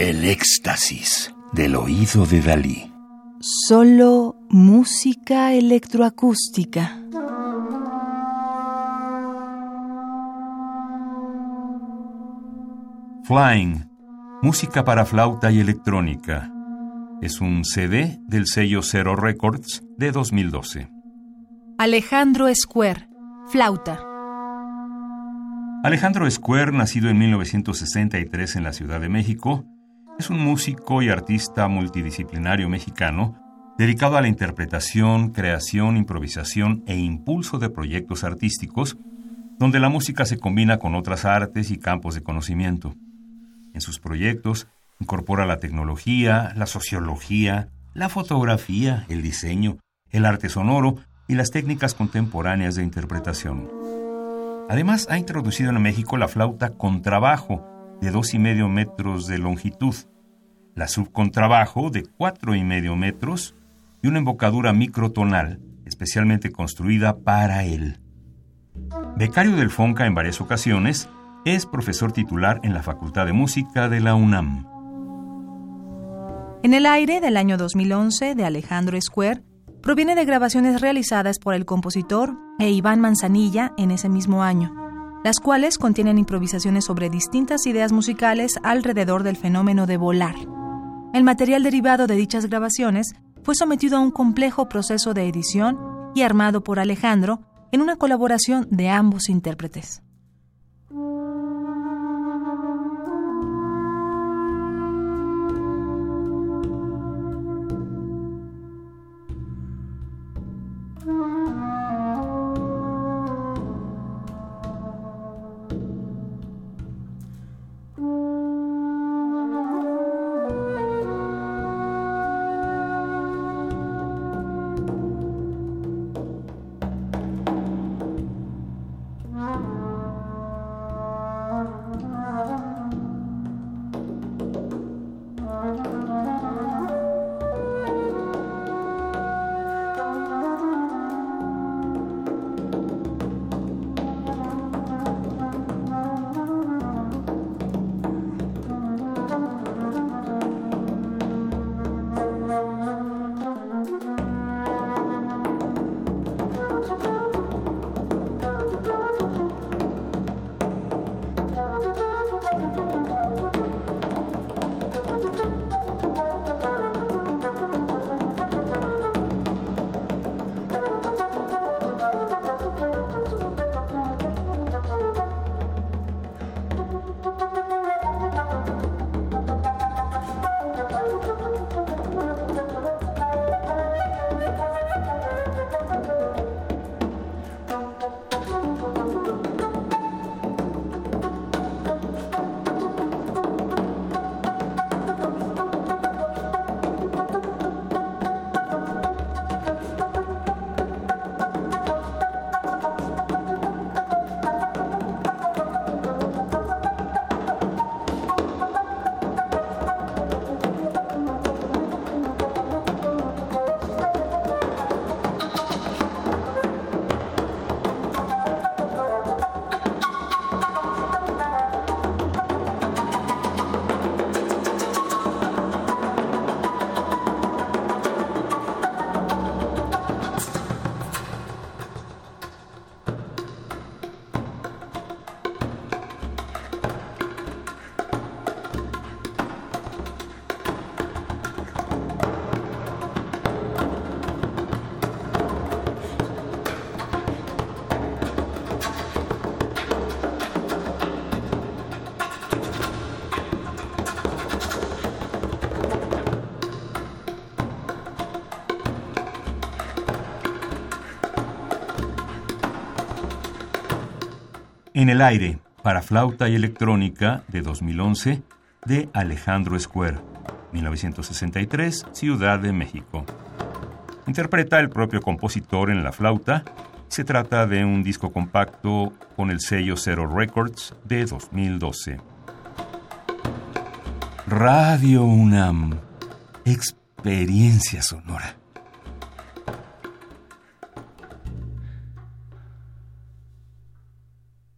El éxtasis del oído de Dalí. Solo música electroacústica. Flying, música para flauta y electrónica. Es un CD del sello Zero Records de 2012. Alejandro Square, flauta. Alejandro Square, nacido en 1963 en la Ciudad de México, es un músico y artista multidisciplinario mexicano dedicado a la interpretación, creación, improvisación e impulso de proyectos artísticos donde la música se combina con otras artes y campos de conocimiento. En sus proyectos incorpora la tecnología, la sociología, la fotografía, el diseño, el arte sonoro y las técnicas contemporáneas de interpretación. Además, ha introducido en México la flauta contrabajo, de dos y medio metros de longitud, la subcontrabajo de cuatro y medio metros y una embocadura microtonal especialmente construida para él. Becario del FONCA en varias ocasiones, es profesor titular en la Facultad de Música de la UNAM. En el aire del año 2011 de Alejandro Square proviene de grabaciones realizadas por el compositor e Iván Manzanilla en ese mismo año las cuales contienen improvisaciones sobre distintas ideas musicales alrededor del fenómeno de volar. El material derivado de dichas grabaciones fue sometido a un complejo proceso de edición y armado por Alejandro en una colaboración de ambos intérpretes. En el aire, para flauta y electrónica de 2011, de Alejandro Square, 1963, Ciudad de México. Interpreta el propio compositor en la flauta. Se trata de un disco compacto con el sello Zero Records de 2012. Radio UNAM. Experiencia sonora.